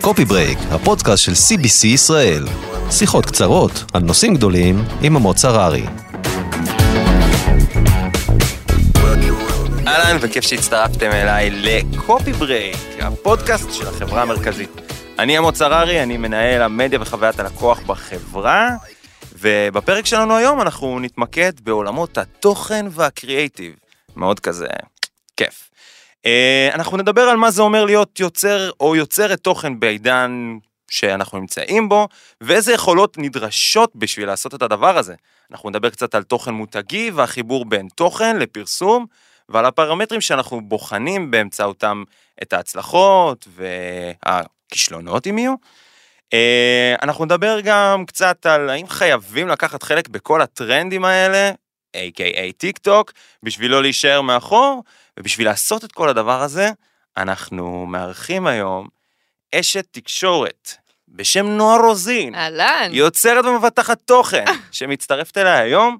Coffee Break, הפודקאסט של CBC ישראל. שיחות קצרות על נושאים גדולים עם עמוס הררי. אהלן, וכיף שהצטרפתם אליי ל Coffee Break, הפודקאסט של החברה המרכזית. אני עמוס הררי, אני מנהל המדיה וחוויית הלקוח בחברה, ובפרק שלנו היום אנחנו נתמקד בעולמות התוכן והקריאייטיב. מאוד כזה כיף. אה, אנחנו נדבר על מה זה אומר להיות יוצר או יוצרת תוכן בעידן שאנחנו נמצאים בו, ואיזה יכולות נדרשות בשביל לעשות את הדבר הזה. אנחנו נדבר קצת על תוכן מותגי והחיבור בין תוכן לפרסום, ועל הפרמטרים שאנחנו בוחנים באמצעותם את ההצלחות והכישלונות אם יהיו. אה, אנחנו נדבר גם קצת על האם חייבים לקחת חלק בכל הטרנדים האלה, a.k.a טיק טוק, בשביל לא להישאר מאחור, ובשביל לעשות את כל הדבר הזה, אנחנו מארחים היום אשת תקשורת בשם נועה רוזין, אהלן. יוצרת ומבטחת תוכן, שמצטרפת אליה היום.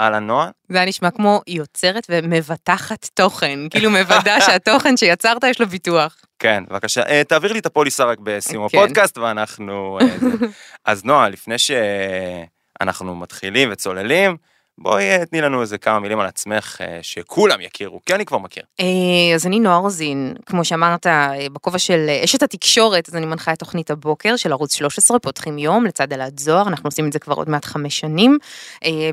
אהלן נועה, זה היה נשמע כמו יוצרת ומבטחת תוכן, כאילו מוודא שהתוכן שיצרת יש לו ביטוח. כן, בבקשה, אה, תעביר לי את הפוליסה רק בסיום כן. הפודקאסט ואנחנו... אה. אז נועה, לפני שאנחנו מתחילים וצוללים, בואי אה, תני לנו איזה כמה מילים על עצמך אה, שכולם יכירו, כי אני כבר מכיר. אה, אז אני נועה רוזין, כמו שאמרת, בכובע של אשת התקשורת, אז אני מנחה את תוכנית הבוקר של ערוץ 13, פותחים יום לצד אלעד זוהר, אנחנו עושים את זה כבר עוד מעט חמש שנים.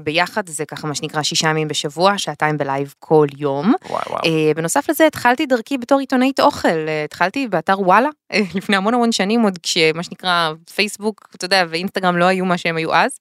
ביחד זה ככה מה שנקרא שישה ימים בשבוע, שעתיים בלייב כל יום. וואו וואו. בנוסף לזה התחלתי דרכי בתור עיתונאית אוכל, התחלתי באתר וואלה לפני המון המון שנים עוד כשמה שנקרא פייסבוק, אתה יודע, ואינסטגרם לא היו מה שהם היו אז,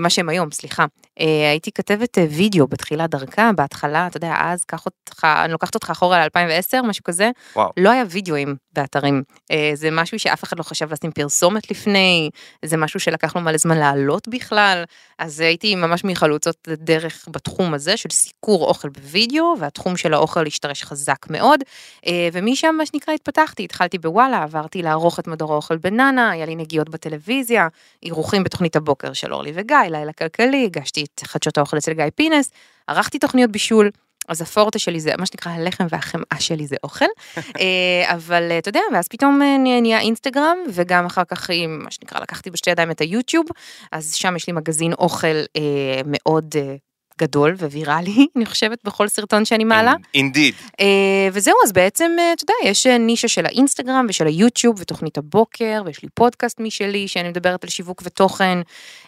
מה שהם היום, סליחה. אה, הייתי כתבת אה, וידאו בתחילת דרכה, בהתחלה, אתה יודע, אז קח אותך, אני לוקחת אותך אחורה ל-2010, משהו כזה, וואו. לא היה וידאוים באתרים. אה, זה משהו שאף אחד לא חשב לשים פרסומת לפני, זה משהו שלקח לו מלא זמן לעלות בכלל, אז הייתי ממש מחלוצות דרך בתחום הזה של סיקור אוכל בווידאו, והתחום של האוכל השתרש חזק מאוד, אה, ומשם מה שנקרא התפתחתי, התחלתי בוואלה, עברתי לערוך את מדור האוכל בננה, היה לי נגיעות בטלוויזיה, אירוחים בתוכנית הבוקר של אורלי וגיא, לילה כלכלי, הגשתי את חדשות האוכל אצל גיא פינס, ערכתי תוכניות בישול. אז הפורטה שלי זה מה שנקרא הלחם והחמאה שלי זה אוכל, אה, אבל אה, אתה יודע, ואז פתאום אה, נה- נהיה אינסטגרם, וגם אחר כך, עם, מה שנקרא, לקחתי בשתי ידיים את היוטיוב, אז שם יש לי מגזין אוכל אה, מאוד אה, גדול וויראלי, אני חושבת, בכל סרטון שאני מעלה. אינדיד. אה, וזהו, אז בעצם, אה, אתה יודע, יש אה, נישה של האינסטגרם ושל היוטיוב ותוכנית הבוקר, ויש לי פודקאסט משלי, שאני מדברת על שיווק ותוכן.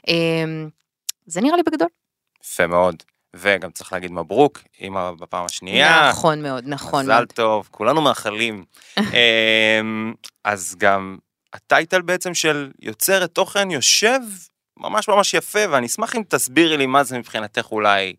אה, זה נראה לי בגדול. יפה מאוד. וגם צריך להגיד מברוק, אמא בפעם השנייה. נכון מאוד, נכון מזל מאוד. טוב, כולנו מאחלים. אז גם הטייטל בעצם של יוצרת תוכן יושב ממש ממש יפה, ואני אשמח אם תסבירי לי מה זה מבחינתך אולי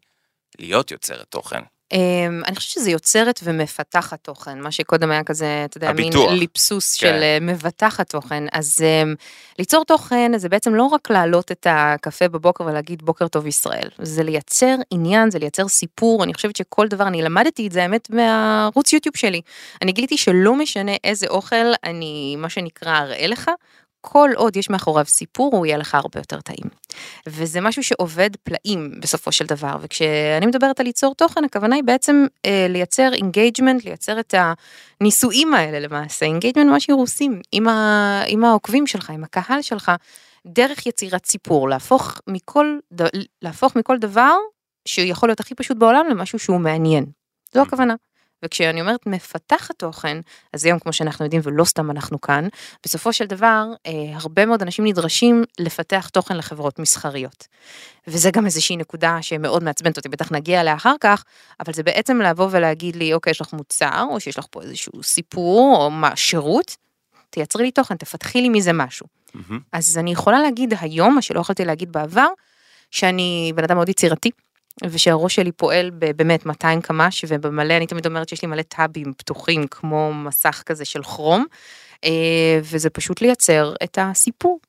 להיות יוצרת תוכן. אמ, אני חושבת שזה יוצרת ומפתחת תוכן, מה שקודם היה כזה, אתה יודע, מין הביטוח. ליפסוס כן. של אה, מבטחת תוכן. אז אמ, ליצור תוכן זה בעצם לא רק להעלות את הקפה בבוקר ולהגיד בוקר טוב ישראל, זה לייצר עניין, זה לייצר סיפור, אני חושבת שכל דבר, אני למדתי את זה האמת מהערוץ יוטיוב שלי. אני גיליתי שלא משנה איזה אוכל אני, מה שנקרא, אראה לך. כל עוד יש מאחוריו סיפור, הוא יהיה לך הרבה יותר טעים. וזה משהו שעובד פלאים בסופו של דבר, וכשאני מדברת על ליצור תוכן, הכוונה היא בעצם אה, לייצר engagement, לייצר את הנישואים האלה למעשה, engagement ממש אירוסים, עם, ה, עם העוקבים שלך, עם הקהל שלך, דרך יצירת סיפור, להפוך מכל, ד, להפוך מכל דבר שיכול להיות הכי פשוט בעולם למשהו שהוא מעניין. זו הכוונה. וכשאני אומרת מפתחת תוכן, אז היום כמו שאנחנו יודעים ולא סתם אנחנו כאן, בסופו של דבר אה, הרבה מאוד אנשים נדרשים לפתח תוכן לחברות מסחריות. וזה גם איזושהי נקודה שמאוד מעצבנת אותי, בטח נגיע אליה אחר כך, אבל זה בעצם לבוא ולהגיד לי, אוקיי, יש לך מוצר, או שיש לך פה איזשהו סיפור, או מה, שירות, תייצרי לי תוכן, תפתחי לי מזה משהו. מהמם. אז אני יכולה להגיד היום, מה שלא יכולתי להגיד בעבר, שאני בן אדם מאוד יצירתי, ושהראש שלי פועל באמת 200 קמ"ש, ובמלא, אני תמיד אומרת שיש לי מלא טאבים פתוחים, כמו מסך כזה של כרום, אה, וזה פשוט לייצר את הסיפור.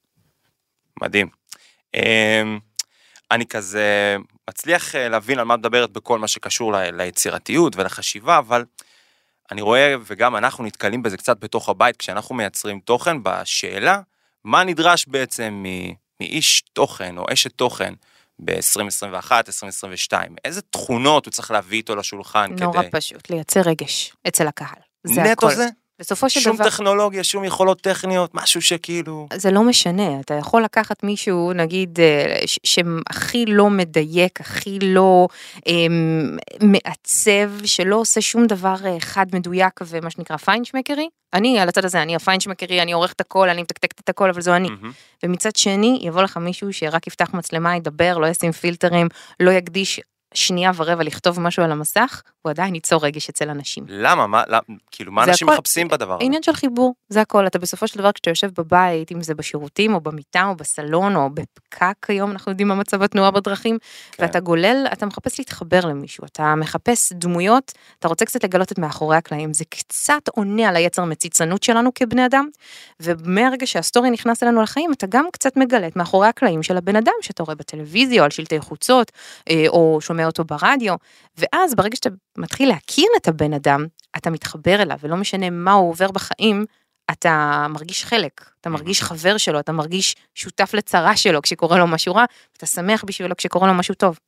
מדהים. אמ, אני כזה מצליח אה, להבין על מה מדברת בכל מה שקשור ליצירתיות ולחשיבה, אבל אני רואה, וגם אנחנו נתקלים בזה קצת בתוך הבית, כשאנחנו מייצרים תוכן, בשאלה, מה נדרש בעצם מ- מאיש תוכן או אשת תוכן ב-2021, 2022? איזה תכונות הוא צריך להביא איתו לשולחן נורא כדי... פשוט, לייצר רגש אצל הקהל. זה נטו הכל. זה? בסופו של שום דבר, טכנולוגיה, שום יכולות טכניות, משהו שכאילו... זה לא משנה, אתה יכול לקחת מישהו, נגיד, אה, שהכי לא מדייק, הכי לא אמ, מעצב, שלא עושה שום דבר אה, חד מדויק ומה שנקרא פיינשמקרי. אני על הצד הזה, אני הפיינשמקרי, אני עורכת הכל, אני מתקתקת את הכל, אבל זו אני. מהמם. ומצד שני, יבוא לך מישהו שרק יפתח מצלמה, ידבר, לא ישים פילטרים, לא יקדיש שנייה ורבע לכתוב משהו על המסך, הוא עדיין ייצור רגש אצל אנשים. למה? מה, למה? כאילו, מה אנשים הכל- מחפשים בדבר הזה? עניין של חיבור, זה הכל. אתה בסופו של דבר, כשאתה יושב בבית, אם זה בשירותים, או במיטה, או בסלון, או בפקק היום, אנחנו יודעים מה מצב התנועה בדרכים, כן. ואתה גולל, אתה מחפש להתחבר למישהו, אתה מחפש דמויות, אתה רוצה קצת לגלות את מאחורי הקלעים, זה קצת עונה על היצר מציצנות שלנו כבני אדם, ומהרגע שהסטורי נכנס אלינו לחיים, אתה גם קצת מגלה את מאחורי הקלעים של הבן אדם שאתה רואה בטלוויזיה, או על שלטי חוצות, אה, או שומע אותו ברדיו, ואז ברגע שאתה מתחיל להכיר את הבן אדם, אתה מתחבר אליו, ולא משנה מה הוא עובר בחיים, אתה מרגיש חלק, אתה מרגיש חבר שלו, אתה מרגיש שותף לצרה שלו כשקורה לו משהו רע, אתה שמח בשבילו כשקורה לו משהו טוב.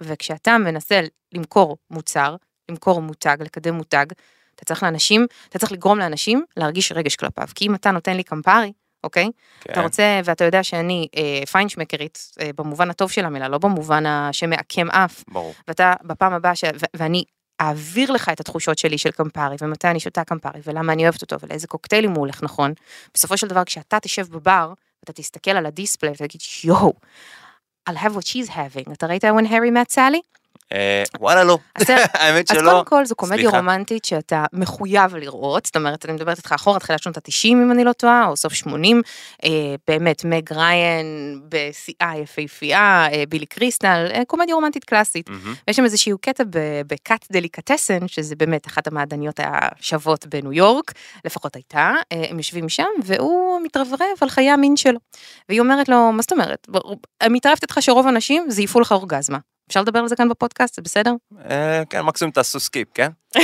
וכשאתה מנסה למכור מוצר, למכור מותג, לקדם מותג, אתה צריך לאנשים, אתה צריך לגרום לאנשים להרגיש רגש כלפיו. כי אם אתה נותן לי קמפרי, אוקיי? כן. אתה רוצה, ואתה יודע שאני אה, פיינשמקרית, אה, במובן הטוב של המילה, לא במובן ה- שמעקם אף, ברור. ואתה בפעם הבאה, ש... ו- ואני אעביר לך את התחושות שלי של קמפרי, ומתי אני שותה קמפרי, ולמה אני אוהבת אותו, ולאיזה קוקטיילים הוא הולך נכון. בסופו של דבר, כשאתה תשב בבר, אתה תסתכל על הדיספליי ותגיד, יואו, I'll have what she's having. אתה ראית when Harry met Sally? אה, וואלה לא. האמת אז שלא. קודם כל זו קומדיה. רומנטית שאתה מחויב לראות, זאת אומרת, אני מדברת איתך אחורה, תחילת שנות ה-90 אם אני לא טועה, או סוף 80, אה, באמת מג ריין בשיאה יפהפייה, אה, בילי קריסטל, קומדיה רומנטית קלאסית. ויש שם איזשהו קטע ב- בכץ דליקטסן, שזה באמת אחת המעדניות השוות בניו יורק, לפחות הייתה, הם יושבים שם, והוא מתרברב על חיי המין שלו. והיא אומרת לו, מה זאת אומרת? אני מתערבת איתך שרוב האנשים זייפו לך אורגזמה. אפשר לדבר על זה כאן בפודקאסט, זה בסדר? אה, כן, מקסימום תעשו skip, כן?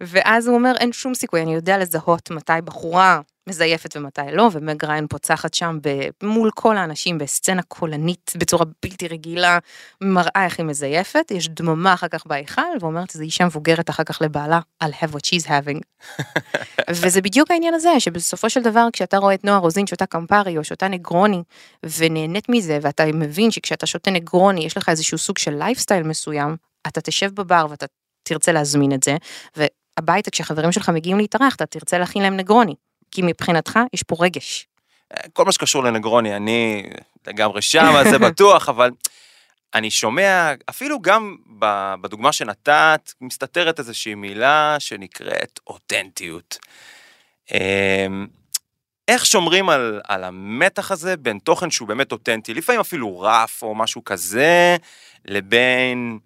ואז הוא אומר, אין שום סיכוי, אני יודע לזהות מתי בחורה מזייפת ומתי לא, ומג ריין פוצחת שם מול כל האנשים בסצנה קולנית בצורה בלתי רגילה, מראה איך היא מזייפת, יש דממה אחר כך בהיכל, ואומרת איזו אישה מבוגרת אחר כך לבעלה, I'll have what she's having. וזה בדיוק העניין הזה, שבסופו של דבר, כשאתה רואה את נועה רוזין שותה קמפרי או שותה נגרוני, ונהנית מזה, ואתה מבין שכשאתה שותה נגרוני, יש לך איזשהו סוג של לייפסטייל מסוים, אתה תשב בבר ואתה תרצה להזמין את זה, והביתה כשחברים שלך מגיעים להתארח, אתה תרצה להכין להם נגרוני. כי מבחינתך יש פה רגש. אה, כל מה שקשור לנגרוני, אני לגמרי שם, זה בטוח, אבל אני שומע, אפילו גם בדוגמה שנתת, מסתתרת איזושהי מילה שנקראת אותנטיות. אמ, איך שומרים על, על המתח הזה בין תוכן שהוא באמת אותנטי, לפעמים אפילו רף או משהו כזה, לבין,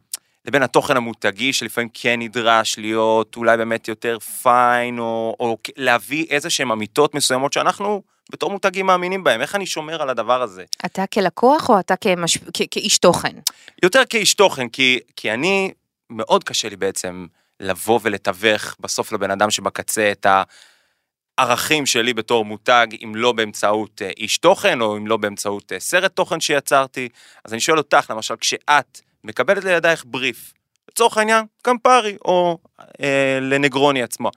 לבין התוכן המותגי שלפעמים כן נדרש להיות אולי באמת יותר פיין, או, או להביא איזה שהם אמיתות מסוימות שאנחנו בתור מותגים מאמינים בהם, איך אני שומר על הדבר הזה? אתה כלקוח או אתה כמש... כ- כאיש תוכן? יותר כאיש תוכן, כי, כי אני, מאוד קשה לי בעצם לבוא ולתווך בסוף לבן אדם שבקצה את הערכים שלי בתור מותג, אם לא באמצעות אה, איש תוכן, או אם לא באמצעות אה, סרט תוכן שיצרתי. אז אני שואל אותך, למשל, כשאת מקבלת לידייך בריף, לצורך העניין, קמפרי, או אה, לנגרוני עצמו,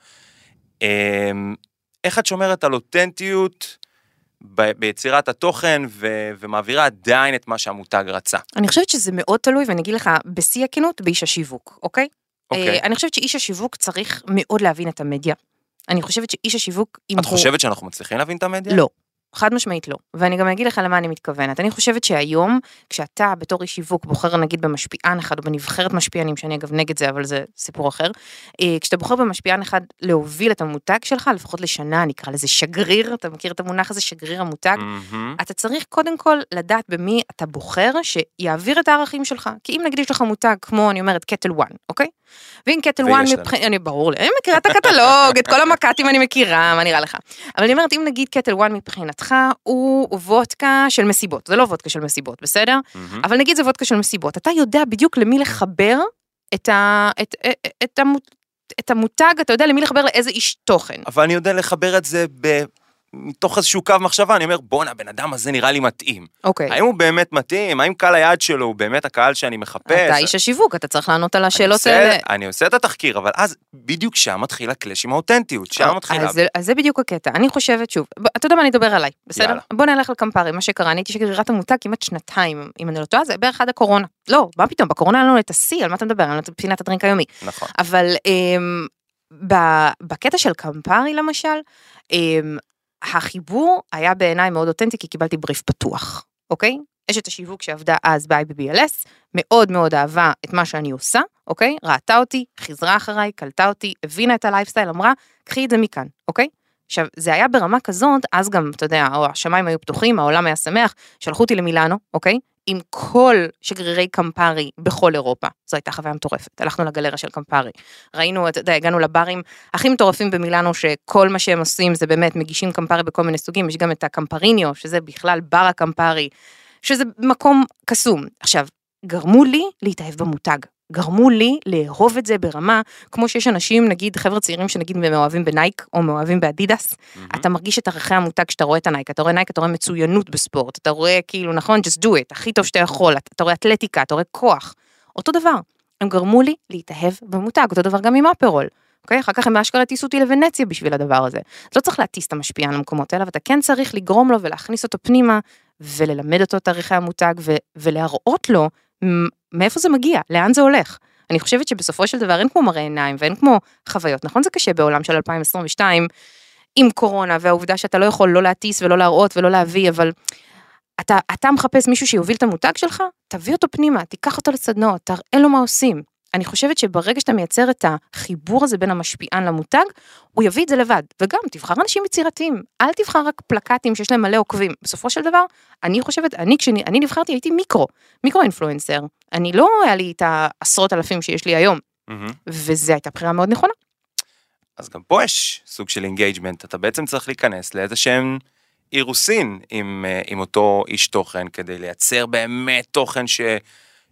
אה, איך את שומרת על אותנטיות ב- ביצירת התוכן ו- ומעבירה עדיין את מה שהמותג רצה? אני חושבת שזה מאוד תלוי, ואני אגיד לך, בשיא הכנות, באיש השיווק, אוקיי? אוקיי. אה, אני חושבת שאיש השיווק צריך מאוד להבין את המדיה. אני חושבת שאיש השיווק, אם את הוא... חושבת שאנחנו מצליחים להבין את המדיה? לא. חד משמעית לא. ואני גם אגיד לך למה אני מתכוונת. אני חושבת שהיום, כשאתה בתור איש שיווק בוחר נגיד במשפיען אחד או בנבחרת משפיענים, שאני אגב נגד זה, אבל זה סיפור אחר, אה, כשאתה בוחר במשפיען אחד להוביל את המותג שלך, לפחות לשנה, נקרא לזה שגריר, אתה מכיר את המונח הזה, שגריר המותג? מהמם. אתה צריך קודם כל לדעת במי אתה בוחר שיעביר את הערכים שלך. כי אם נגיד יש לך מותג כמו, אני אומרת, Ketel One, אוקיי? ואם Ketel One, לנו. מבח... אני ברור לי, אני מכירה את הקטלוג, את כל המק"טים אני מכירה, מה נראה לך? אבל אני אומרת, אם נגיד Ketel One מבחינתך הוא וודקה של מסיבות, זה לא וודקה של מסיבות, בסדר? מהמם. אבל נגיד זה וודקה של מסיבות, אתה יודע בדיוק למי לחבר את, ה... את, את, את, המות... את המותג, אתה יודע למי לחבר לאיזה איש תוכן. אבל אני יודע לחבר את זה מתוך איזשהו קו מחשבה, אני אומר, בואנה, הבן אדם הזה נראה לי מתאים. אוקיי. האם הוא באמת מתאים? האם קהל היעד שלו הוא באמת הקהל שאני מחפש? אתה איש השיווק, אתה צריך לענות על אני השאלות עושה- האלה. אני עושה את התחקיר, אבל אז בדיוק שם מתחיל הקלאש עם האותנטיות, שם מתחילה... אז אז זה בדיוק הקטע. אני חושבת, שוב, ב- אתה יודע מה, אני אדבר עליי, בסדר? יאללה. בוא נלך על קמפרי, מה שקרה, אני הייתי שגרירת המותג כמעט שנתיים, אם אני לא טועה, זה בערך עד הקורונה. לא, מה פתאום, בקורונה היה לנו את השיא, על מה אתה מדבר? פינת הדרינק היומי. נכון. אבל אמ, בקטע של קמפרי למשל, אמ, החיבור היה בעיניי מאוד אותנטי כי קיבלתי בריף פתוח, אוקיי? אשת השיווק שעבדה אז ב-IBBLS, מאוד מאוד אהבה את מה שאני עושה, אוקיי? ראתה אותי, חיזרה אחריי, קלטה אותי, הבינה את הלייפסטייל, אמרה, קחי את זה מכאן, אוקיי? עכשיו, זה היה ברמה כזאת, אז גם, אתה יודע, השמיים היו פתוחים, העולם היה שמח, שלחו אותי למילאנו, אוקיי? עם כל שגרירי קמפרי בכל אירופה. זו הייתה חוויה מטורפת. הלכנו לגלריה של קמפרי. ראינו, אתה יודע, הגענו לברים הכי מטורפים במילאנו, שכל מה שהם עושים זה באמת מגישים קמפרי בכל מיני סוגים, יש גם את הקמפרינו, שזה בכלל בר הקמפרי, שזה מקום קסום. עכשיו, גרמו לי להתאהב במותג. גרמו לי לאהוב את זה ברמה, כמו שיש אנשים, נגיד חבר'ה צעירים שנגיד מאוהבים בנייק או מאוהבים באדידס, אתה מרגיש את ערכי המותג כשאתה רואה את הנייק, אתה רואה נייק, אתה רואה מצוינות בספורט, אתה רואה כאילו, נכון, just do it, הכי טוב שאתה יכול, אתה אתה רואה אתלטיקה, אתה רואה כוח. אותו דבר, הם גרמו לי להתאהב במותג, אותו דבר גם עם אפרול. אוקיי? אחר כך הם אשכרה הטיסו אותי לוונציה בשביל הדבר הזה. לא צריך להטיס את המשפיען למקומות האלה, אבל אתה כן צריך לגרום לו ולהכניס אותו פנימה, וללמד אותו את ערכי המותג, ו- ולהראות לו מאיפה זה מגיע, לאן זה הולך. אני חושבת שבסופו של דבר אין כמו מראה עיניים ואין כמו חוויות. נכון זה קשה בעולם של 2022, עם קורונה והעובדה שאתה לא יכול לא להטיס ולא להראות ולא להביא, אבל אתה, אתה מחפש מישהו שיוביל את המותג שלך, תביא אותו פנימה, תיקח אותו לסדנאות, תראה לו מה עושים. אני חושבת שברגע שאתה מייצר את החיבור הזה בין המשפיען למותג, הוא יביא את זה לבד. וגם, תבחר אנשים יצירתיים, אל תבחר רק פלקטים שיש להם מלא עוקבים. בסופו של דבר, אני חושבת, אני כשאני אני נבחרתי הייתי micro, micro influencer. אני לא היה לי את העשרות אלפים שיש לי היום, מהמם. וזו הייתה בחירה מאוד נכונה. אז גם פה יש סוג של engagement, אתה בעצם צריך להיכנס לאיזה שהם אירוסין עם, אה, עם אותו איש תוכן, כדי לייצר באמת תוכן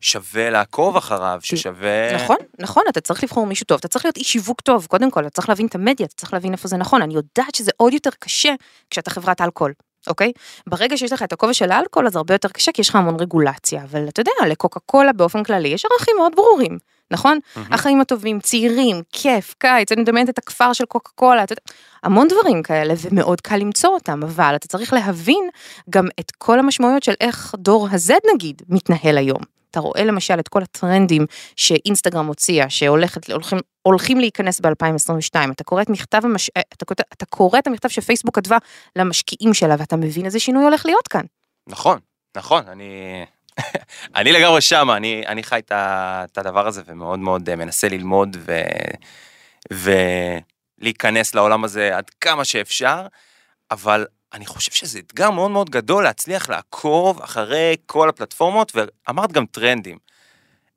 ששווה לעקוב אחריו, ששווה... נכון, נכון, אתה צריך לבחור מישהו טוב, אתה צריך להיות איש שיווק טוב, קודם כל, אתה צריך להבין את המדיה, אתה צריך להבין איפה זה נכון, אני יודעת שזה עוד יותר קשה כשאתה חברת אלכוהול. אוקיי? ברגע שיש לך את הכובע של האלכוהול, אז הרבה יותר קשה, כי יש לך המון רגולציה, אבל אתה יודע, לקוקה קולה באופן כללי יש ערכים מאוד ברורים, נכון? מהמם. החיים הטובים, צעירים, כיף, קיץ, אני מדמיינת את הכפר של קוקה קולה, אתה יודע, המון דברים כאלה, ומאוד קל למצוא אותם, אבל אתה צריך להבין גם את כל המשמעויות של איך דור ה-Z נגיד מתנהל היום. אתה רואה למשל את כל הטרנדים שאינסטגרם הוציאה, שהולכת, הולכים, הולכים להיכנס ב-2022, אתה קורא את מכתב המש... אה, אתה, כותב- אתה קורא את המכתב שפייסבוק כתבה למשקיעים שלה, ואתה מבין איזה שינוי הולך להיות כאן. נכון, נכון, אני... אני לגמרי שם, אני, אני חי את הדבר הזה ומאוד מאוד אה, מנסה ללמוד ו, ולהיכנס לעולם הזה עד כמה שאפשר, אבל אני חושב שזה אתגר מאוד מאוד גדול להצליח לעקוב אחרי כל הפלטפורמות, ואמרת גם טרנדים.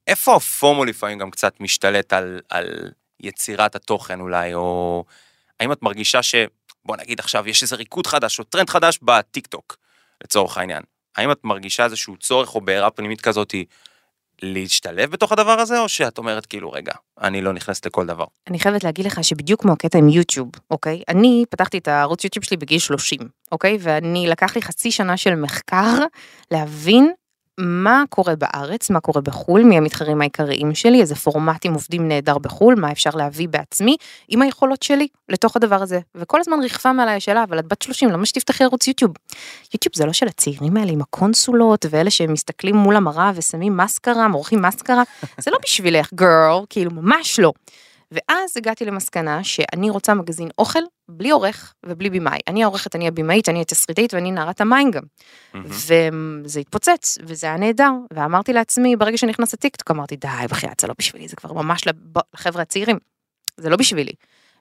איפה ה FOMO לפעמים גם קצת משתלט על, על יצירת התוכן אולי, או האם את מרגישה ש... בוא נגיד עכשיו יש איזה ריקוד חדש או טרנד חדש בטיק טוק, לצורך העניין. האם את מרגישה איזשהו צורך או בעירה פנימית כזאת להשתלב בתוך הדבר הזה, או שאת אומרת כאילו, רגע, אני לא נכנסת לכל דבר. אני חייבת להגיד לך שבדיוק כמו הקטע עם יוטיוב, אוקיי? אני פתחתי את הערוץ יוטיוב שלי בגיל 30, אוקיי? ואני לקח לי חצי שנה של מחקר להבין מה קורה בארץ, מה קורה בחו"ל, מי המתחרים העיקריים שלי, איזה פורמטים עובדים נהדר בחו"ל, מה אפשר להביא בעצמי, עם היכולות שלי, לתוך הדבר הזה. וכל הזמן ריחפה מעליי השאלה, אבל את בת 30, למה שתפתחי ערוץ יוטיוב? יוטיוב זה לא של הצעירים האלה עם הקונסולות, ואלה שמסתכלים מול המראה ושמים מסקרה, מורחים מסקרה, זה לא בשבילך, girl, כאילו ממש לא. ואז הגעתי למסקנה שאני רוצה מגזין אוכל בלי עורך ובלי במאי. אני העורכת, אני הבמאית, אני התסריטאית ואני נערת המים גם. וזה התפוצץ, וזה היה נהדר. ואמרתי לעצמי, ברגע שנכנס הטיקטוק, אמרתי, די, בחייאת, זה לא בשבילי, זה כבר ממש לב- לחבר'ה הצעירים. זה לא בשבילי.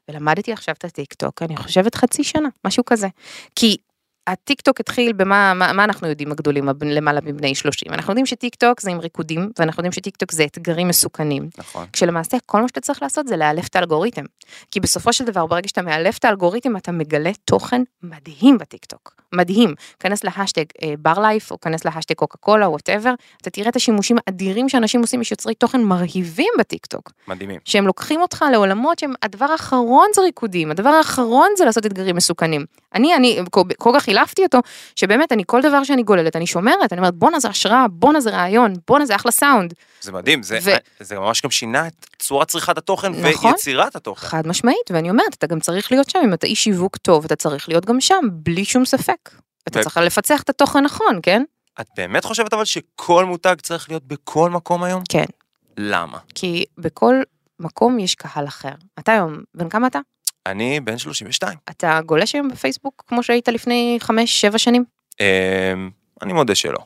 ולמדתי עכשיו את הטיקטוק, אני חושבת חצי שנה, משהו כזה. כי הטיק טוק התחיל במה מה, מה אנחנו יודעים הגדולים למעלה מבני 30 אנחנו יודעים שטיק טוק זה עם ריקודים ואנחנו יודעים שטיק טוק זה אתגרים מסוכנים. נכון. כשלמעשה כל מה שאתה צריך לעשות זה לאלף את האלגוריתם. כי בסופו של דבר ברגע שאתה מאלף את האלגוריתם אתה מגלה תוכן מדהים בטיק טוק מדהים. כנס ל hashtag bar life או כנס להשטג קוקה קולה whatever אתה תראה את השימושים האדירים שאנשים עושים יש יוצרי תוכן מרהיבים בטיק טוק מדהימים. שהם לוקחים אותך לעולמות שהם הדבר האחרון זה ריקודים הדבר האחרון זה לעשות אתגרים מסוכנים. אני אני כל כך אילפתי אותו שבאמת אני כל דבר שאני גוללת אני שומרת אני אומרת בואנה זה השראה בואנה זה רעיון בואנה זה אחלה סאונד זה מדהים, זה, ו- זה ממש גם שינה את צורת צריכת התוכן נכון. ויצירת התוכן. חד משמעית ואני אומרת אתה גם צריך להיות שם אם אתה איש שיווק טוב אתה צריך להיות גם שם בלי שום ספק. אתה ו- צריך לפצח את התוכן נכון כן את באמת חושבת אבל שכל מותג צריך להיות בכל מקום היום? כן למה? כי בכל מקום יש קהל אחר אתה היום בן כמה אתה אני בן 32. אתה גולש היום בפייסבוק כמו שהיית לפני 5-7 שנים אמ, אני מודה שלא.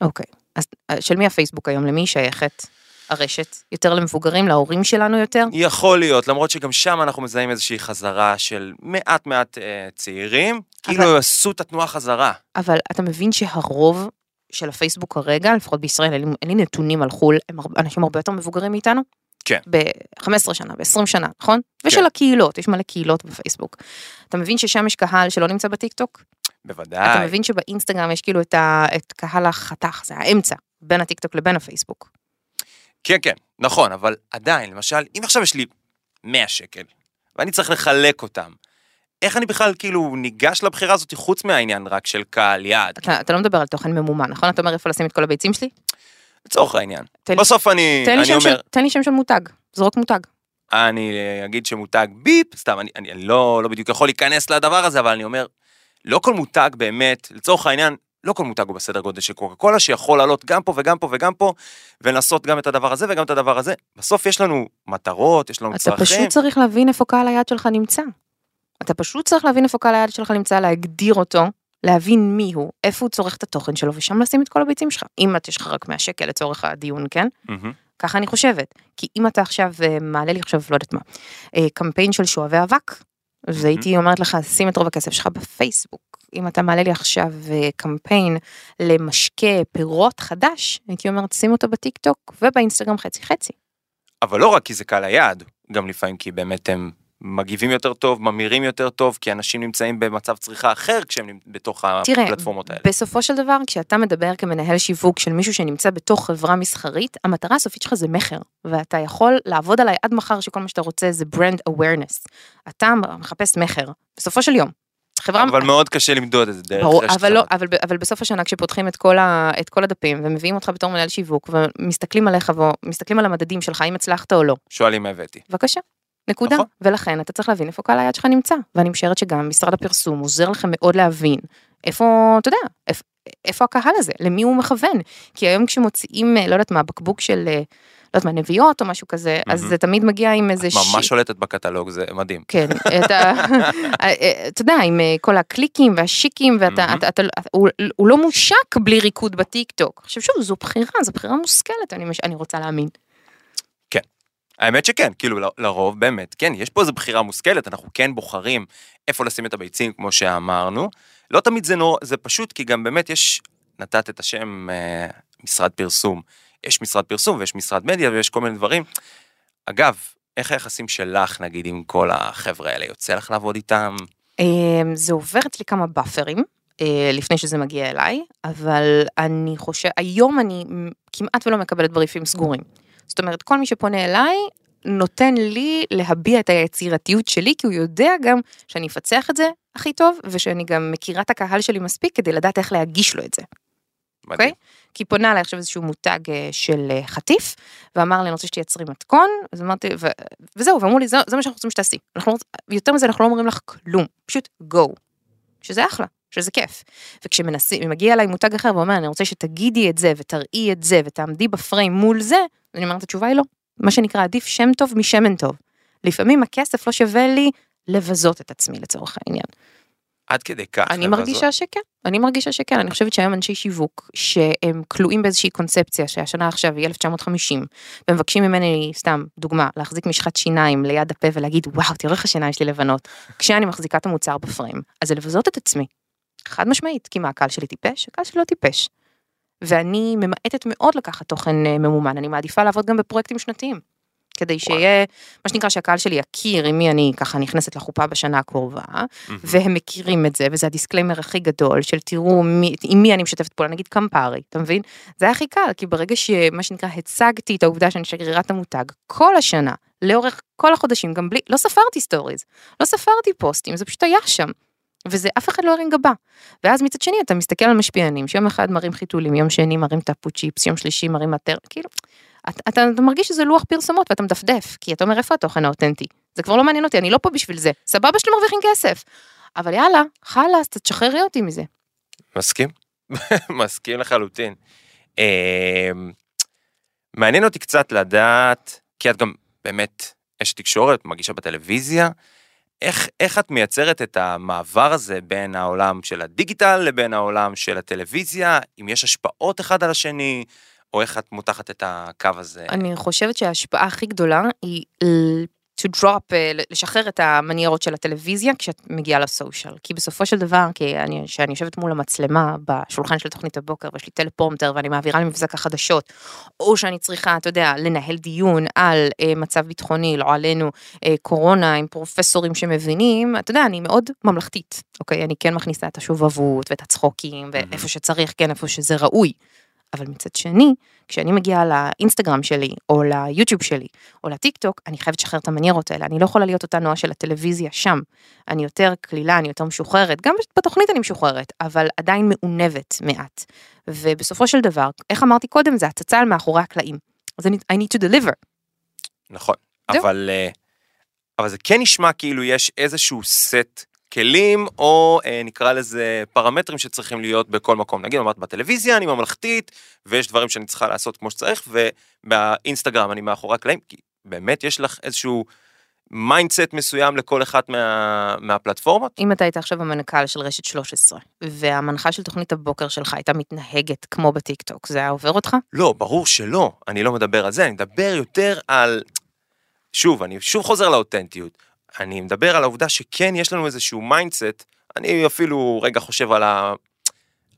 אוקיי. אז אה, של מי הפייסבוק היום? למי היא שייכת? הרשת? יותר למבוגרים? להורים שלנו יותר? יכול להיות, למרות שגם שם אנחנו מזהים איזושהי חזרה של מעט מעט אה, צעירים, כאילו עשו את התנועה חזרה. אבל אתה מבין שהרוב של הפייסבוק כרגע, לפחות בישראל, אין לי, נתונים על חו"ל, הם אנשים הרבה יותר מבוגרים מאיתנו? כן. ב-15 שנה, ב-20 שנה, נכון? ושל כן. הקהילות, יש מלא קהילות בפייסבוק. אתה מבין ששם יש קהל שלא נמצא בטיקטוק? בוודאי. אתה מבין שבאינסטגרם יש כאילו את, ה, את קהל החתך, זה האמצע, בין הטיקטוק לבין הפייסבוק. כן, כן, נכון, אבל עדיין, למשל, אם עכשיו יש לי 100 שקל, ואני צריך לחלק אותם, איך אני בכלל כאילו ניגש לבחירה הזאת חוץ מהעניין רק של קהל יעד, אתה, אתה לא מדבר על תוכן ממומן, נכון? אתה אומר איפה לשים את כל הביצים שלי? לצורך העניין. תן לי- בסוף אני, תן לי, אני אומר, של, תן לי שם של מותג, זרוק מותג. אני אגיד שמותג ביפ, סתם, אני, אני לא, לא בדיוק יכול להיכנס לדבר הזה, אבל אני אומר, לא כל מותג באמת, לצורך העניין, לא כל מותג הוא בסדר גודל של קוקה קולה, שיכול לעלות גם פה וגם פה וגם פה, ולעשות גם את הדבר הזה וגם את הדבר הזה. בסוף יש לנו מטרות, יש לנו אתה צרכים. פשוט צריך להבין איפה קהל היעד שלך נמצא. אתה פשוט צריך להבין איפה קהל היעד שלך נמצא, להגדיר אותו, להבין מי הוא, איפה הוא צורך את התוכן שלו, ושם לשים את כל הביצים שלך. אם את יש לך רק 100 שקל לצורך הדיון, כן? מהמם. ככה אני חושבת. כי אם אתה עכשיו אה, מעלה לי עכשיו, לא יודעת מה, אה, קמפיין של שואבי אבק, אז הייתי אומרת לך, שים את רוב הכסף שלך בפייסבוק. אם אתה מעלה לי עכשיו אה, קמפיין למשקה פירות חדש, הייתי אומרת, שים אותו בטיק טוק ובאינסטגרם חצי חצי. אבל לא רק כי זה קהל היעד, גם לפעמים כי באמת הם מגיבים יותר טוב, ממירים יותר טוב, כי אנשים נמצאים במצב צריכה אחר כשהם בתוך תראה, הפלטפורמות האלה. בסופו של דבר, כשאתה מדבר כמנהל שיווק של מישהו שנמצא בתוך חברה מסחרית, המטרה הסופית שלך זה מכר, ואתה יכול לעבוד עליי עד מחר שכל מה שאתה רוצה זה brand awareness. אתה מחפש מכר, בסופו של יום. חברה... אבל מאוד קשה למדוד את זה דרך ברור, רשת אבל, לא. אבל, אבל בסוף השנה כשפותחים את כל, ה, את כל הדפים ומביאים אותך בתור מנהל שיווק ומסתכלים עליך ומסתכלים על המדדים שלך אם הצלחת או לא, שואלים מה הבאתי. בבקשה. נקודה. נכון. ולכן אתה צריך להבין איפה קהל היעד שלך נמצא. ואני משערת שגם משרד הפרסום עוזר לכם מאוד להבין איפה, אתה יודע, איפה, איפה הקהל הזה, למי הוא מכוון. כי היום כשמוציאים, אה, לא יודעת מה, בקבוק של, אה, לא יודעת מה, נביעות או משהו כזה, אז. זה תמיד מגיע עם איזה ממש שולטת בקטלוג, זה מדהים. כן, אתה, אתה יודע, עם אה, כל הקליקים והשיקים, ואתה, מהמם. אתה, אתה, הוא, הוא לא מושק בלי ריקוד בטיק טוק. עכשיו שוב, זו בחירה, זו בחירה מושכלת, אני, מש- אני רוצה להאמין. האמת שכן, כאילו לרוב באמת, כן, יש פה איזו בחירה מושכלת, אנחנו כן בוחרים איפה לשים את הביצים, כמו שאמרנו. לא תמיד זה נורא, זה פשוט כי גם באמת יש, נתת את השם אה, משרד פרסום. יש משרד פרסום ויש משרד מדיה ויש כל מיני דברים. אגב, איך היחסים שלך, נגיד, עם כל החבר'ה האלה? יוצא לך לעבוד איתם? אה, זה עובר אצלי כמה באפרים. אה, לפני שזה מגיע אליי, אבל אני חושב, היום אני כמעט ולא מקבלת בריפים סגורים. זאת אומרת, כל מי שפונה אליי, נותן לי להביע את היצירתיות שלי, כי הוא יודע גם שאני אפצח את זה הכי טוב, ושאני גם מכירה את הקהל שלי מספיק כדי לדעת איך להגיש לו את זה. מדהים. אוקיי? כי פונה אליי עכשיו איזשהו מותג אה, של אה, חטיף, ואמר לי, אני רוצה שתייצרי מתכון, אז אמרתי, ו... וזהו, ואמרו לי, זה, זה מה שאנחנו רוצים שתעשי. אנחנו, רוצ- יותר מזה, אנחנו לא אומרים לך כלום, פשוט go. שזה אחלה, שזה כיף. וכשמנסים, מגיע אליי מותג אחר ואומר, אני רוצה שתגידי את זה, ותראי את זה, ותעמדי בפריים מול זה, אני אומרת, התשובה היא לא. מה שנקרא, עדיף שם טוב משמן טוב. לפעמים הכסף לא שווה לי לבזות את עצמי לצורך העניין. עד כדי כך. אני לבזות? מרגישה שכן, אני מרגישה שכן, אני חושבת שהיום אנשי שיווק שהם כלואים באיזושהי קונספציה שהשנה עכשיו היא 1950 ומבקשים ממני סתם דוגמה להחזיק משחת שיניים ליד הפה ולהגיד וואו תראו איך השיניים שלי לבנות כשאני מחזיקה את המוצר בפריים אז זה לבזות את עצמי. חד משמעית, כי מה, הקהל שלי טיפש? הקהל שלי לא טיפש. ואני ממעטת מאוד לקחת תוכן אה, ממומן, אני מעדיפה לעבוד גם בפרויקטים שנתיים. כדי שיהיה, מה שנקרא שהקהל שלי יכיר עם מי אני ככה נכנסת לחופה בשנה הקרובה, והם מכירים את זה, וזה ה disclaimer הכי גדול של תראו מי, עם מי אני משתפת פעולה, נגיד קמפרי, אתה מבין? זה היה הכי קל, כי ברגע שמה שנקרא הצגתי את העובדה שאני שגרירת המותג, כל השנה, לאורך כל החודשים, גם בלי, לא ספרתי stories, לא ספרתי פוסטים, זה פשוט היה שם. וזה אף אחד לא הרים גבה. ואז מצד שני אתה מסתכל על משפיענים שיום אחד מראים חיתולים, יום שני מראים טאפו צ'יפס, יום שלישי מראים מטר, כאילו, אתה, אתה, אתה מרגיש שזה לוח פרסומות ואתה מדפדף, כי אתה אומר איפה התוכן האותנטי. זה כבר לא מעניין אותי, אני לא פה בשביל זה. סבבה שאתם מרוויחים כסף. אבל יאללה, חלאס, תשחררי אותי מזה. מסכים, מסכים לחלוטין. אה, מעניין אותי קצת לדעת, כי את גם באמת אשת תקשורת, מגישה בטלוויזיה, איך, איך את מייצרת את המעבר הזה בין העולם של הדיגיטל לבין העולם של הטלוויזיה, אם יש השפעות אחד על השני, או איך את מותחת את הקו הזה? אני חושבת שההשפעה הכי גדולה היא to drop, אה, לשחרר את המניירות של הטלוויזיה כשאת מגיעה לסושיאל. כי בסופו של דבר, כשאני יושבת מול המצלמה בשולחן של תוכנית הבוקר ויש לי טלפורמטר ואני מעבירה למבזק החדשות, או שאני צריכה, אתה יודע, לנהל דיון על אה, מצב ביטחוני, לא עלינו, אה, קורונה עם פרופסורים שמבינים, אתה יודע, אני מאוד ממלכתית, אוקיי? אני כן מכניסה את השובבות ואת הצחוקים ואיפה שצריך, כן, איפה שזה ראוי. אבל מצד שני, כשאני מגיעה לאינסטגרם שלי, או ליוטיוב שלי, או לטיק טוק, אני חייבת לשחרר את המניירות האלה, אני לא יכולה להיות אותה נועה של הטלוויזיה שם. אני יותר קלילה, אני יותר משוחררת, גם בתוכנית אני משוחררת, אבל עדיין מעונבת מעט. ובסופו של דבר, איך אמרתי קודם, זה הצצה על מאחורי הקלעים. אז אני, I need to deliver. נכון, אבל, אה, אבל זה כן נשמע כאילו יש איזשהו סט כלים, או אה, נקרא לזה פרמטרים שצריכים להיות בכל מקום. נגיד, אמרת בטלוויזיה אני ממלכתית, ויש דברים שאני צריכה לעשות כמו שצריך, ובאינסטגרם אני מאחורי הקלעים, כי באמת יש לך איזשהו mindset מסוים לכל אחת מה, מהפלטפורמות? אם אתה היית עכשיו המנכ"ל של רשת 13, והמנחה של תוכנית הבוקר שלך הייתה מתנהגת כמו בטיקטוק, זה היה עובר אותך? לא, ברור שלא, אני לא מדבר על זה, אני מדבר יותר על... שוב, אני שוב חוזר לאותנטיות. אני מדבר על העובדה שכן יש לנו איזשהו mindset, אני אפילו רגע חושב על, ה...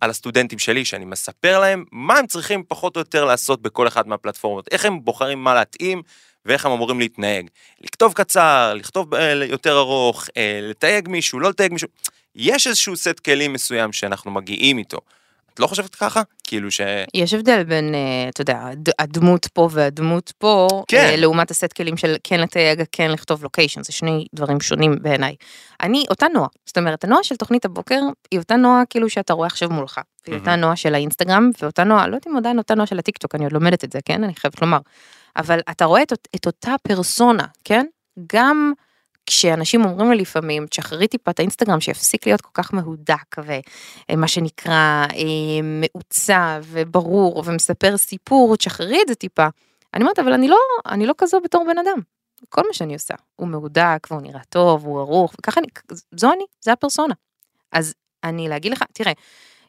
על הסטודנטים שלי, שאני מספר להם מה הם צריכים פחות או יותר לעשות בכל אחת מהפלטפורמות, איך הם בוחרים מה להתאים ואיך הם אמורים להתנהג. לכתוב קצר, לכתוב אה, יותר ארוך, אה, לתייג מישהו, לא לתייג מישהו, יש איזשהו סט כלים מסוים שאנחנו מגיעים איתו. את לא חושבת ככה? כאילו ש... יש הבדל בין, אה, אתה יודע, הדמות פה והדמות פה, כן. אה, לעומת הסט כלים של כן לתייג, כן לכתוב לוקיישן, זה שני דברים שונים בעיניי. אני אותה נועה, זאת אומרת, הנועה של תוכנית הבוקר היא אותה נועה כאילו שאתה רואה עכשיו מולך. היא אותה נועה של האינסטגרם, ואותה נועה, לא יודעת אם עדיין אותה נועה של הטיקטוק, אני עוד לומדת את זה, כן? אני חייבת לומר. אבל אתה רואה את, את אותה פרסונה, כן? גם כשאנשים אומרים לי לפעמים, תשחררי טיפה את האינסטגרם שיפסיק להיות כל כך מהודק ומה שנקרא אה, מעוצב וברור ומספר סיפור, תשחררי את זה טיפה. אני אומרת, אבל אני לא, אני לא כזו בתור בן אדם. כל מה שאני עושה, הוא מהודק והוא נראה טוב, הוא ערוך, וככה אני, זו אני, זה הפרסונה. אז אני להגיד לך, תראה,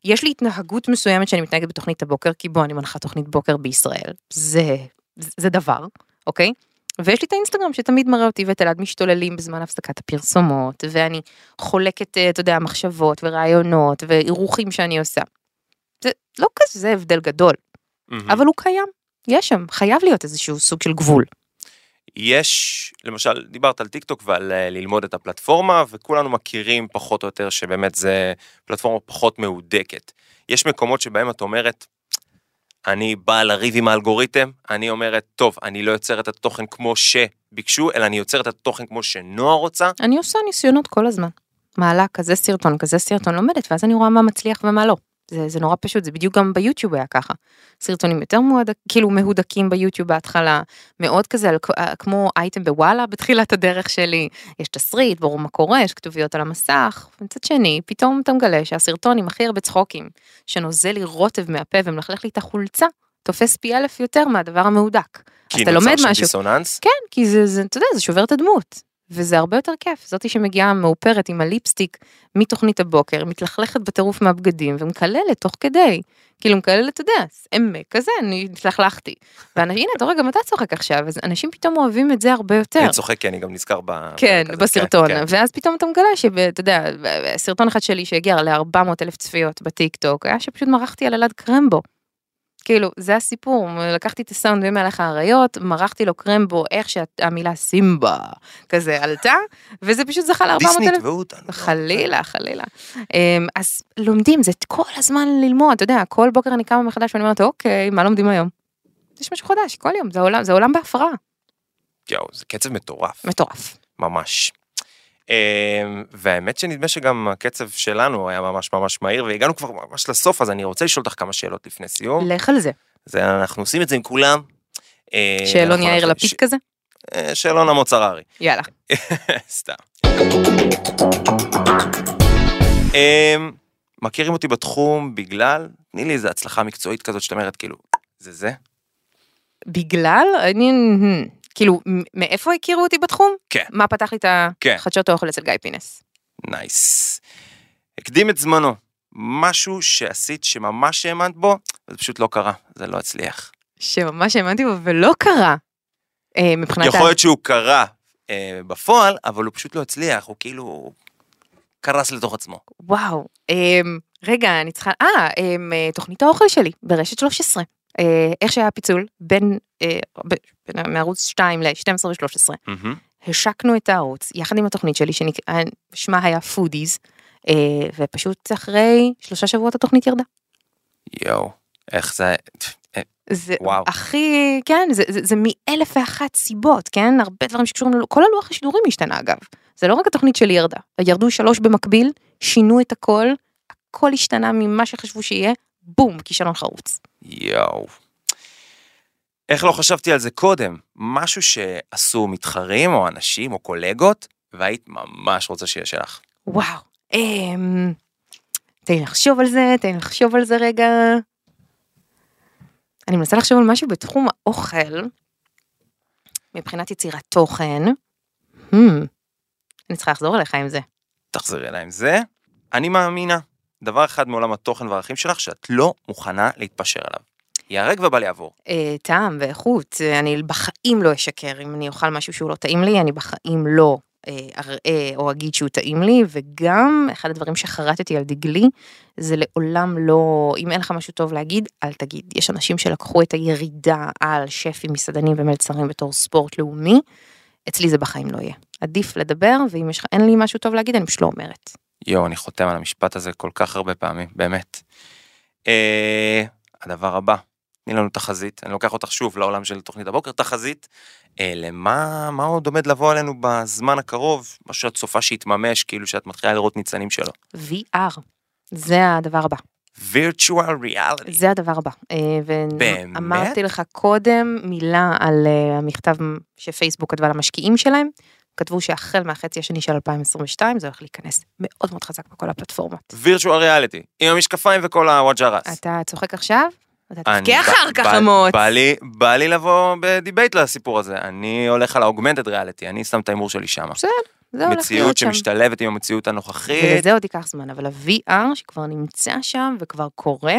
יש לי התנהגות מסוימת שאני מתנהגת בתוכנית הבוקר, כי בוא, אני מנחה תוכנית בוקר בישראל, זה, זה דבר, אוקיי? ויש לי את האינסטגרם שתמיד מראה אותי ואת אלעד משתוללים בזמן הפסקת הפרסומות, ואני חולקת, אה, אתה יודע, מחשבות ורעיונות ואירוחים שאני עושה. זה לא כזה הבדל גדול, mm-hmm. אבל הוא קיים, יש שם, חייב להיות איזשהו סוג של גבול. יש, למשל, דיברת על טיק טוק ועל אה, ללמוד את הפלטפורמה, וכולנו מכירים פחות או יותר שבאמת זה פלטפורמה פחות מהודקת. יש מקומות שבהם את אומרת, אני באה לריב עם האלגוריתם, אני אומרת, טוב, אני לא יוצרת את התוכן כמו שביקשו, אלא אני יוצרת את התוכן כמו שנועה רוצה. אני עושה ניסיונות כל הזמן. מעלה כזה סרטון, כזה סרטון לומדת, ואז אני רואה מה מצליח ומה לא. זה, זה נורא פשוט, זה בדיוק גם ביוטיוב היה ככה. סרטונים יותר מועד, כאילו מהודקים ביוטיוב בהתחלה, מאוד כזה, אה, כמו אייטם בוואלה בתחילת הדרך שלי, יש תסריט, ברור מה קורה, יש כתוביות על המסך, ומצד שני, פתאום אתה מגלה שהסרטון עם הכי הרבה צחוקים, שנוזל לי רוטב מהפה ומלכלך לי את החולצה, תופס פי אלף יותר מהדבר המהודק. כי נוצר שם דיסוננס? כן, כי זה, זה, אתה יודע, זה שובר את הדמות. וזה הרבה יותר כיף. זאתי שמגיעה מאופרת עם הליפסטיק מתוכנית הבוקר, מתלכלכת בטירוף מהבגדים ומקללת תוך כדי. כאילו מקללת, אתה יודע, עמק כזה, אני התלכלכתי. והנה, אתה רואה, גם אתה צוחק עכשיו, אז אנשים פתאום אוהבים את זה הרבה יותר. אני צוחק כי אני גם נזכר ב... כן, כזה, בסרטון, כן. ואז פתאום אתה מגלה שאתה יודע, סרטון אחד שלי שהגיע ל-400 אלף צפיות בטיק טוק, היה שפשוט מרחתי על אלעד קרמבו. כאילו, זה הסיפור, לקחתי את הסאונד ממלך האריות, מרחתי לו קרמבו, איך שהמילה סימבה כזה עלתה, וזה פשוט זכה ל-400 דיסני אלף. יתבעו אותנו. חלילה, חלילה. אמ, אז לומדים, זה כל הזמן ללמוד, אתה יודע, כל בוקר אני קמה מחדש ואני אומרת, אוקיי, מה לומדים היום? יש משהו חדש, כל יום, זה עולם, זה עולם בהפרעה, יואו, זה קצב מטורף. מטורף. ממש. אמ, והאמת שנדמה שגם הקצב שלנו היה ממש ממש מהיר והגענו כבר ממש לסוף אז אני רוצה לשאול אותך כמה שאלות לפני סיום. לך על זה. זה אנחנו עושים את זה עם כולם. אה, שאלון יאיר לפיד ש- כזה? אה, שאלון המוצררי. יאללה. סתם. אמ, מכירים אותי בתחום בגלל, תני לי איזה הצלחה מקצועית כזאת שאת אומרת כאילו, זה זה? בגלל, אני, כאילו, מאיפה הכירו אותי בתחום? כן. מה פתח לי את כן. החדשות האוכל אצל גיא פינס? Nice. הקדים את זמנו. משהו שעשית שממש האמנת בו, וזה פשוט לא קרה, זה לא הצליח. שממש האמנתי בו ולא קרה. אה, מבחינת... יכול להיות שהוא קרה אה, בפועל, אבל הוא פשוט לא הצליח, הוא כאילו קרס לתוך עצמו. וואו, אמ, רגע, אני צריכה, אה, אמ, אה, תוכנית האוכל שלי ברשת 13. אה, איך שהיה פיצול בין, אה, בין מערוץ 2 ל-12 ו-13. מהמם. השקנו את הערוץ יחד עם התוכנית שלי ששמה היה Foodies, אה, ופשוט אחרי שלושה שבועות התוכנית ירדה. יואו, איך זה... אה, זה וואו. הכי, כן, זה, זה, זה מאלף ואחת סיבות, כן? הרבה דברים שקשורים, כל הלוח השידורים השתנה אגב. זה לא רק התוכנית שלי ירדה, ירדו שלוש במקביל, שינו את הכל, הכל השתנה ממה שחשבו שיהיה, בום, כישלון חרוץ. יואו. איך לא חשבתי על זה קודם? משהו שעשו מתחרים או אנשים או קולגות, והיית ממש רוצה שיהיה שלך. וואו, אמ... תן לי לחשוב על זה, תן לי לחשוב על זה רגע. אני מנסה לחשוב על משהו בתחום האוכל, מבחינת יצירת תוכן. Hmm, אני צריכה לחזור אליך עם זה. תחזרי אליי עם זה. אני מאמינה, דבר אחד מעולם התוכן והערכים שלך, שאת לא מוכנה להתפשר עליו. ייהרג ובל יעבור. אה, טעם ואיכות, אני בחיים לא אשקר אם אני אוכל משהו שהוא לא טעים לי, אני בחיים לא אה, אראה או אגיד שהוא טעים לי, וגם אחד הדברים שחרטתי על דגלי, זה לעולם לא, אם אין לך משהו טוב להגיד, אל תגיד. יש אנשים שלקחו את הירידה על שפים, מסעדנים ומלצרים בתור ספורט לאומי, אצלי זה בחיים לא יהיה. עדיף לדבר, ואם יש לך, אין לי משהו טוב להגיד, אני פשוט לא אומרת. יואו, אני חותם על המשפט הזה כל כך הרבה פעמים, באמת. אה, הדבר הבא, תני לנו תחזית, אני לוקח אותך שוב לעולם של תוכנית הבוקר, תחזית, אה, למה מה עוד עומד לבוא עלינו בזמן הקרוב, משהו שאת צופה שיתממש, כאילו שאת מתחילה לראות ניצנים שלו. VR, זה הדבר הבא. virtual reality. זה הדבר הבא. אה, באמת? ואמרתי לך קודם מילה על אה, המכתב שפייסבוק כתבה למשקיעים שלהם. כתבו שהחל מהחצי השני של 2022 זה הולך להיכנס מאוד מאוד חזק בכל הפלטפורמות. virtual reality, עם המשקפיים וכל הוואג'רס. אתה צוחק עכשיו? אתה תבכה אחר כך בא- אמוץ. בא לי, בא לי לבוא ב debate לסיפור הזה, אני הולך על ה augmented reality, אני שם את ההימור שלי שם. בסדר, זה הולך מציאות להיות שם. שמשתלבת עם המציאות הנוכחית. ולזה עוד ייקח זמן, אבל ה-VR שכבר נמצא שם וכבר קורה,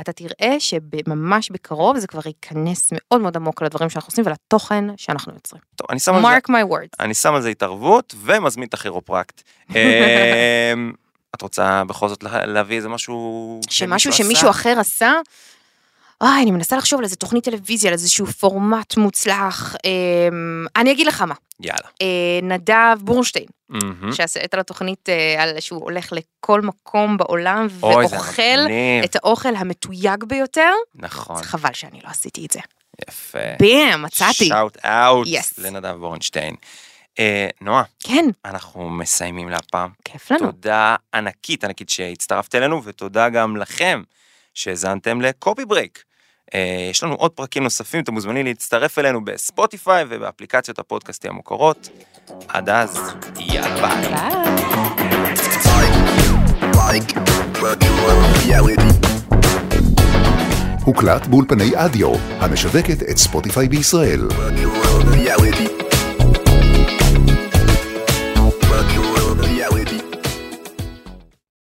אתה תראה שממש בקרוב זה כבר ייכנס מאוד מאוד עמוק לדברים שאנחנו עושים ולתוכן שאנחנו יוצרים. טוב, אני שם על זה mark my words. אני שם על זה התערבות ומזמין את הכירופרקט. אמ, את רוצה בכל זאת לה- להביא איזה משהו שמשהו עשה? שמישהו אחר עשה, אוי, אני מנסה לחשוב על איזה תוכנית טלוויזיה, על איזשהו פורמט מוצלח. אמ, אני אגיד לך מה, יאללה. אה, נדב בורנשטיין, מהמם. שעשה את התוכנית אה, על שהוא הולך לכל מקום בעולם אוי, זה ואוכל. את האוכל המתויג ביותר, נכון, אז חבל שאני לא עשיתי את זה. יפה. באם, מצאתי. Shout out Yes. לנדב בורנשטיין. אה, נועה, כן, אנחנו מסיימים להפעם. כיף לנו. תודה ענקית ענקית שהצטרפת אלינו, ותודה גם לכם שהאזנתם לקופי ברייק. אה, יש לנו עוד פרקים נוספים, אתם מוזמנים להצטרף אלינו בספוטיפיי ובאפליקציות הפודקאסטים המוכרות. עד אז, יאללה ביי. הוקלט באולפני אדיו, המשווקת את ספוטיפיי בישראל.